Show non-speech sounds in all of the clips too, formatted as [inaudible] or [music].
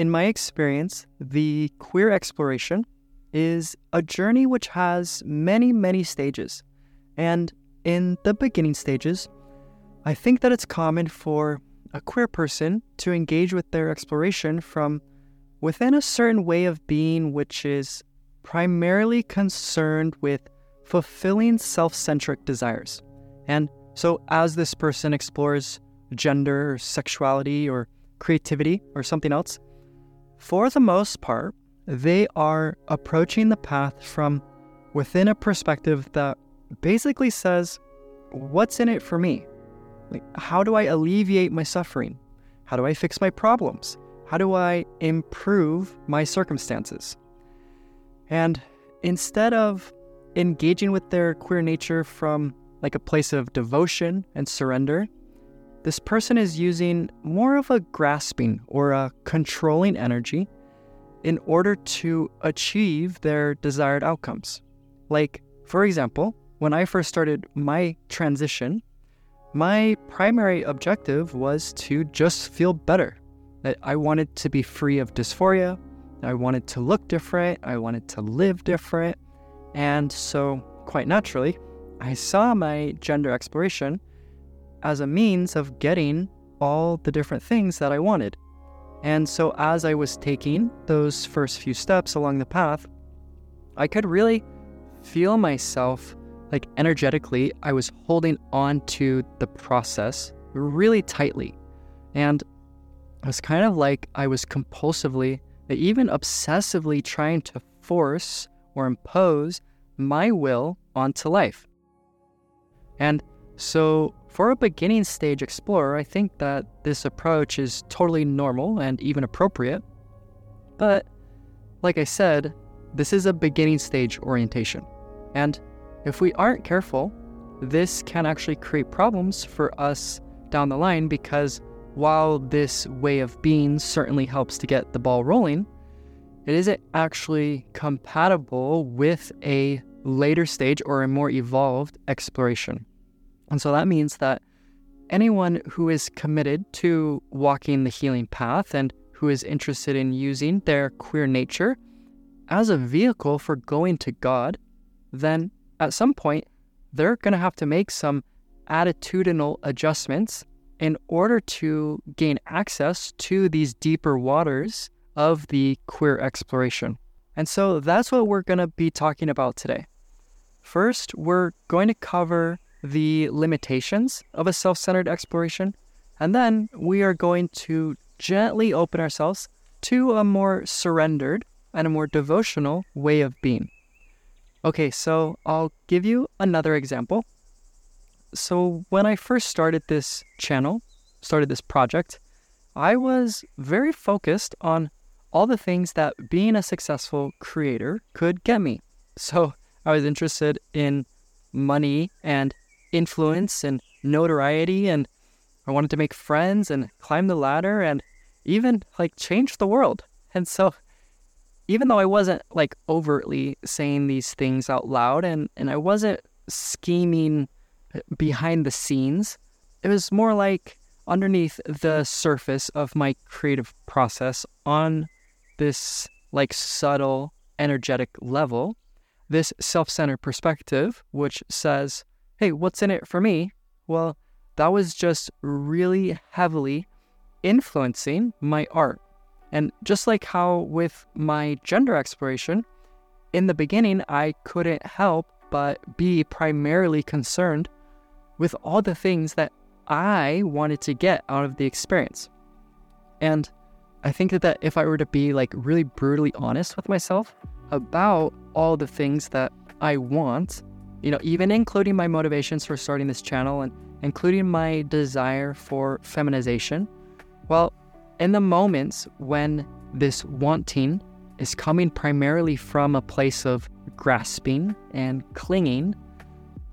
in my experience, the queer exploration is a journey which has many, many stages. And in the beginning stages, I think that it's common for a queer person to engage with their exploration from within a certain way of being, which is primarily concerned with fulfilling self centric desires. And so, as this person explores gender or sexuality or creativity or something else, for the most part, they are approaching the path from within a perspective that basically says, What's in it for me? Like, how do I alleviate my suffering? How do I fix my problems? How do I improve my circumstances? And instead of engaging with their queer nature from like a place of devotion and surrender, this person is using more of a grasping or a controlling energy in order to achieve their desired outcomes. Like, for example, when I first started my transition, my primary objective was to just feel better. That I wanted to be free of dysphoria, I wanted to look different, I wanted to live different. And so, quite naturally, I saw my gender exploration as a means of getting all the different things that I wanted. And so, as I was taking those first few steps along the path, I could really feel myself like energetically, I was holding on to the process really tightly. And it was kind of like I was compulsively, even obsessively trying to force or impose my will onto life. And so, for a beginning stage explorer, I think that this approach is totally normal and even appropriate. But, like I said, this is a beginning stage orientation. And if we aren't careful, this can actually create problems for us down the line because while this way of being certainly helps to get the ball rolling, it isn't actually compatible with a later stage or a more evolved exploration. And so that means that anyone who is committed to walking the healing path and who is interested in using their queer nature as a vehicle for going to God, then at some point, they're going to have to make some attitudinal adjustments in order to gain access to these deeper waters of the queer exploration. And so that's what we're going to be talking about today. First, we're going to cover the limitations of a self centered exploration, and then we are going to gently open ourselves to a more surrendered and a more devotional way of being. Okay, so I'll give you another example. So, when I first started this channel, started this project, I was very focused on all the things that being a successful creator could get me. So, I was interested in money and influence and notoriety, and I wanted to make friends and climb the ladder and even like change the world. And so, even though I wasn't like overtly saying these things out loud and, and I wasn't scheming behind the scenes, it was more like underneath the surface of my creative process on this like subtle energetic level, this self centered perspective, which says, hey, what's in it for me? Well, that was just really heavily influencing my art. And just like how with my gender exploration, in the beginning, I couldn't help but be primarily concerned with all the things that I wanted to get out of the experience. And I think that, that if I were to be like really brutally honest with myself about all the things that I want, you know, even including my motivations for starting this channel and including my desire for feminization, well, in the moments when this wanting is coming primarily from a place of grasping and clinging,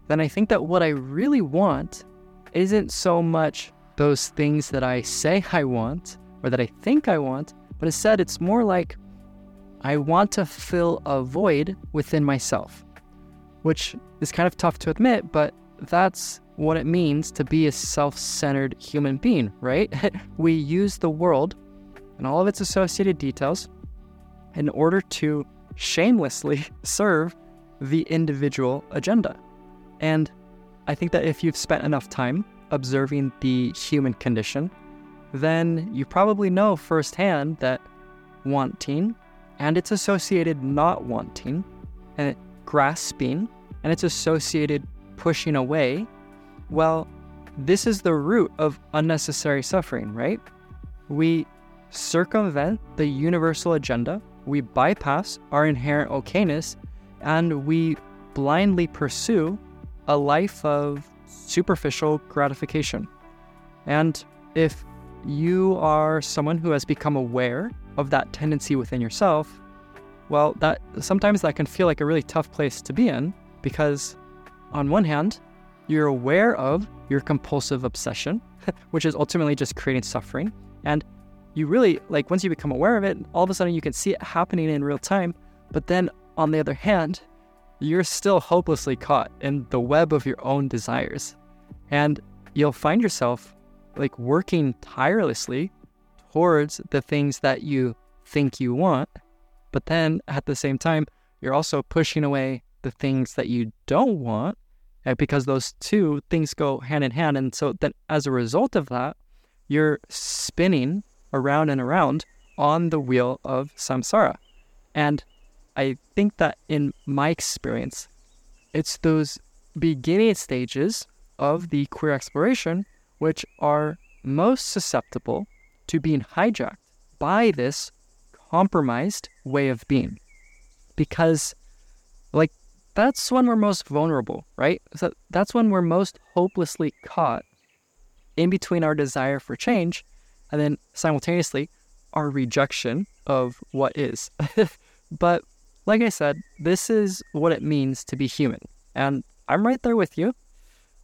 then I think that what I really want isn't so much those things that I say I want or that I think I want, but instead it's more like I want to fill a void within myself, which is kind of tough to admit, but that's what it means to be a self centered human being, right? [laughs] we use the world and all of its associated details in order to shamelessly [laughs] serve the individual agenda. And I think that if you've spent enough time observing the human condition, then you probably know firsthand that wanting and its associated not wanting and grasping and its associated pushing away, well, this is the root of unnecessary suffering, right? We circumvent the universal agenda, we bypass our inherent okayness, and we blindly pursue a life of superficial gratification. And if you are someone who has become aware of that tendency within yourself, well, that sometimes that can feel like a really tough place to be in because on one hand, you're aware of your compulsive obsession, [laughs] which is ultimately just creating suffering. And you really, like, once you become aware of it, all of a sudden you can see it happening in real time. But then on the other hand, you're still hopelessly caught in the web of your own desires. And you'll find yourself like working tirelessly towards the things that you think you want. But then at the same time, you're also pushing away the things that you don't want uh, because those two things go hand in hand. And so then as a result of that, you're spinning around and around on the wheel of samsara. And I think that in my experience, it's those beginning stages of the queer exploration which are most susceptible to being hijacked by this compromised way of being. Because, that's when we're most vulnerable, right? So that's when we're most hopelessly caught in between our desire for change and then simultaneously our rejection of what is. [laughs] but like I said, this is what it means to be human. And I'm right there with you.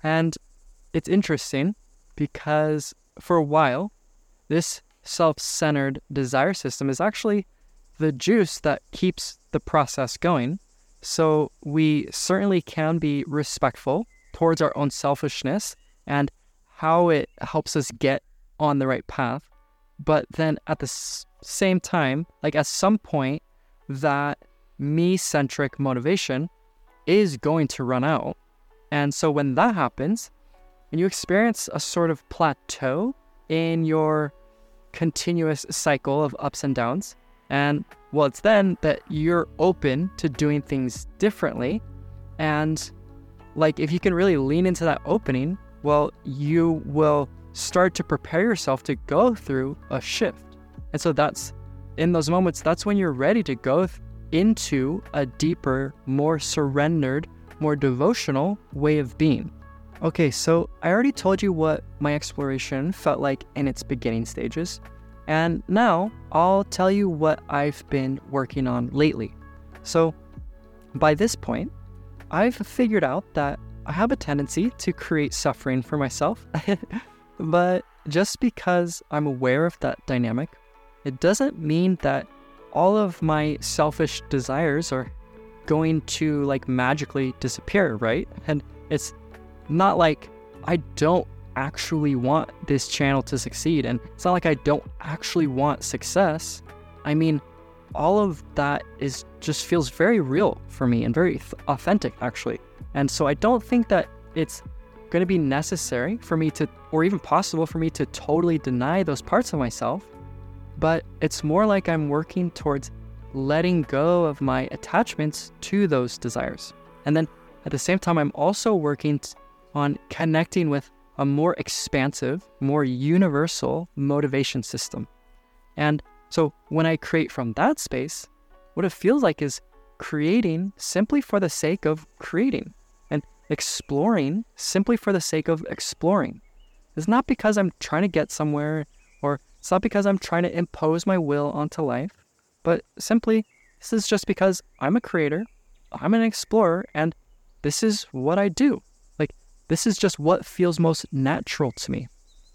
And it's interesting because for a while, this self centered desire system is actually the juice that keeps the process going so we certainly can be respectful towards our own selfishness and how it helps us get on the right path. But then at the s- same time, like at some point, that me centric motivation is going to run out. And so when that happens, and you experience a sort of plateau in your continuous cycle of ups and downs, and well, it's then that you're open to doing things differently. And like, if you can really lean into that opening, well, you will start to prepare yourself to go through a shift. And so that's in those moments, that's when you're ready to go th- into a deeper, more surrendered, more devotional way of being. Okay, so I already told you what my exploration felt like in its beginning stages. And now I'll tell you what I've been working on lately. So, by this point, I've figured out that I have a tendency to create suffering for myself. [laughs] but just because I'm aware of that dynamic, it doesn't mean that all of my selfish desires are going to like magically disappear, right? And it's not like I don't actually want this channel to succeed. And it's not like I don't actually want success. I mean, all of that is just feels very real for me and very th- authentic, actually. And so I don't think that it's going to be necessary for me to, or even possible for me to totally deny those parts of myself. But it's more like I'm working towards letting go of my attachments to those desires. And then at the same time, I'm also working t- on connecting with a more expansive, more universal motivation system. And so when I create from that space, what it feels like is creating simply for the sake of creating and exploring simply for the sake of exploring. It's not because I'm trying to get somewhere or it's not because I'm trying to impose my will onto life, but simply this is just because I'm a creator, I'm an explorer, and this is what I do. This is just what feels most natural to me.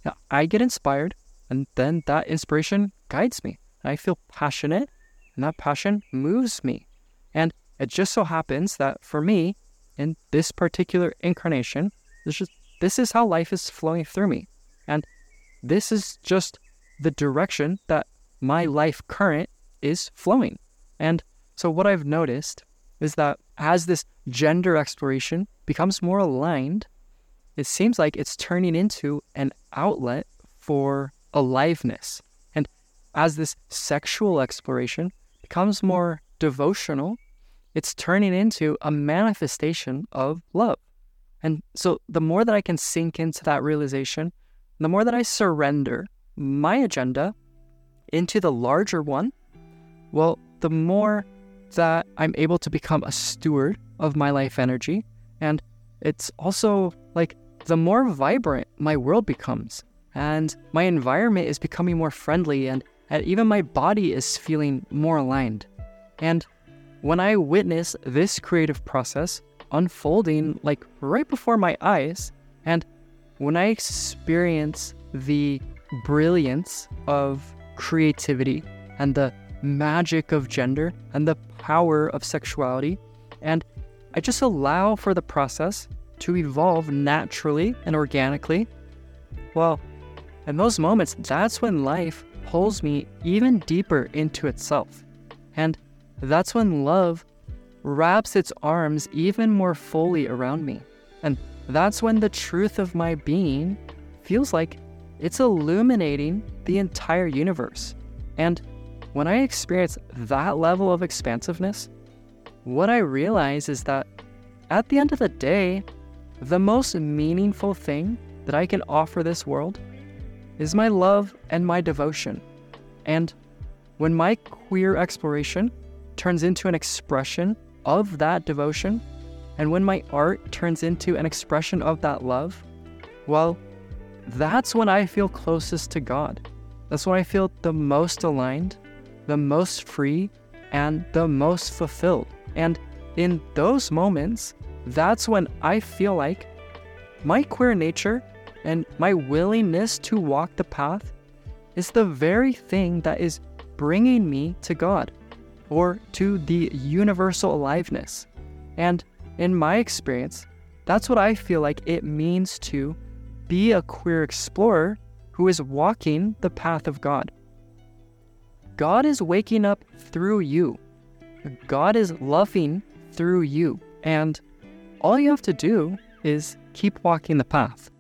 Now, I get inspired, and then that inspiration guides me. I feel passionate, and that passion moves me. And it just so happens that for me, in this particular incarnation, this, just, this is how life is flowing through me. And this is just the direction that my life current is flowing. And so, what I've noticed is that as this gender exploration becomes more aligned, it seems like it's turning into an outlet for aliveness. And as this sexual exploration becomes more devotional, it's turning into a manifestation of love. And so the more that I can sink into that realization, the more that I surrender my agenda into the larger one, well, the more that I'm able to become a steward of my life energy. And it's also like the more vibrant my world becomes, and my environment is becoming more friendly, and, and even my body is feeling more aligned. And when I witness this creative process unfolding like right before my eyes, and when I experience the brilliance of creativity and the magic of gender and the power of sexuality, and I just allow for the process to evolve naturally and organically, well, in those moments, that's when life pulls me even deeper into itself. And that's when love wraps its arms even more fully around me. And that's when the truth of my being feels like it's illuminating the entire universe. And when I experience that level of expansiveness, what I realize is that at the end of the day, the most meaningful thing that I can offer this world is my love and my devotion. And when my queer exploration turns into an expression of that devotion, and when my art turns into an expression of that love, well, that's when I feel closest to God. That's when I feel the most aligned, the most free, and the most fulfilled. And in those moments, that's when I feel like my queer nature and my willingness to walk the path is the very thing that is bringing me to God or to the universal aliveness. And in my experience, that's what I feel like it means to be a queer explorer who is walking the path of God. God is waking up through you. God is loving through you. And all you have to do is keep walking the path.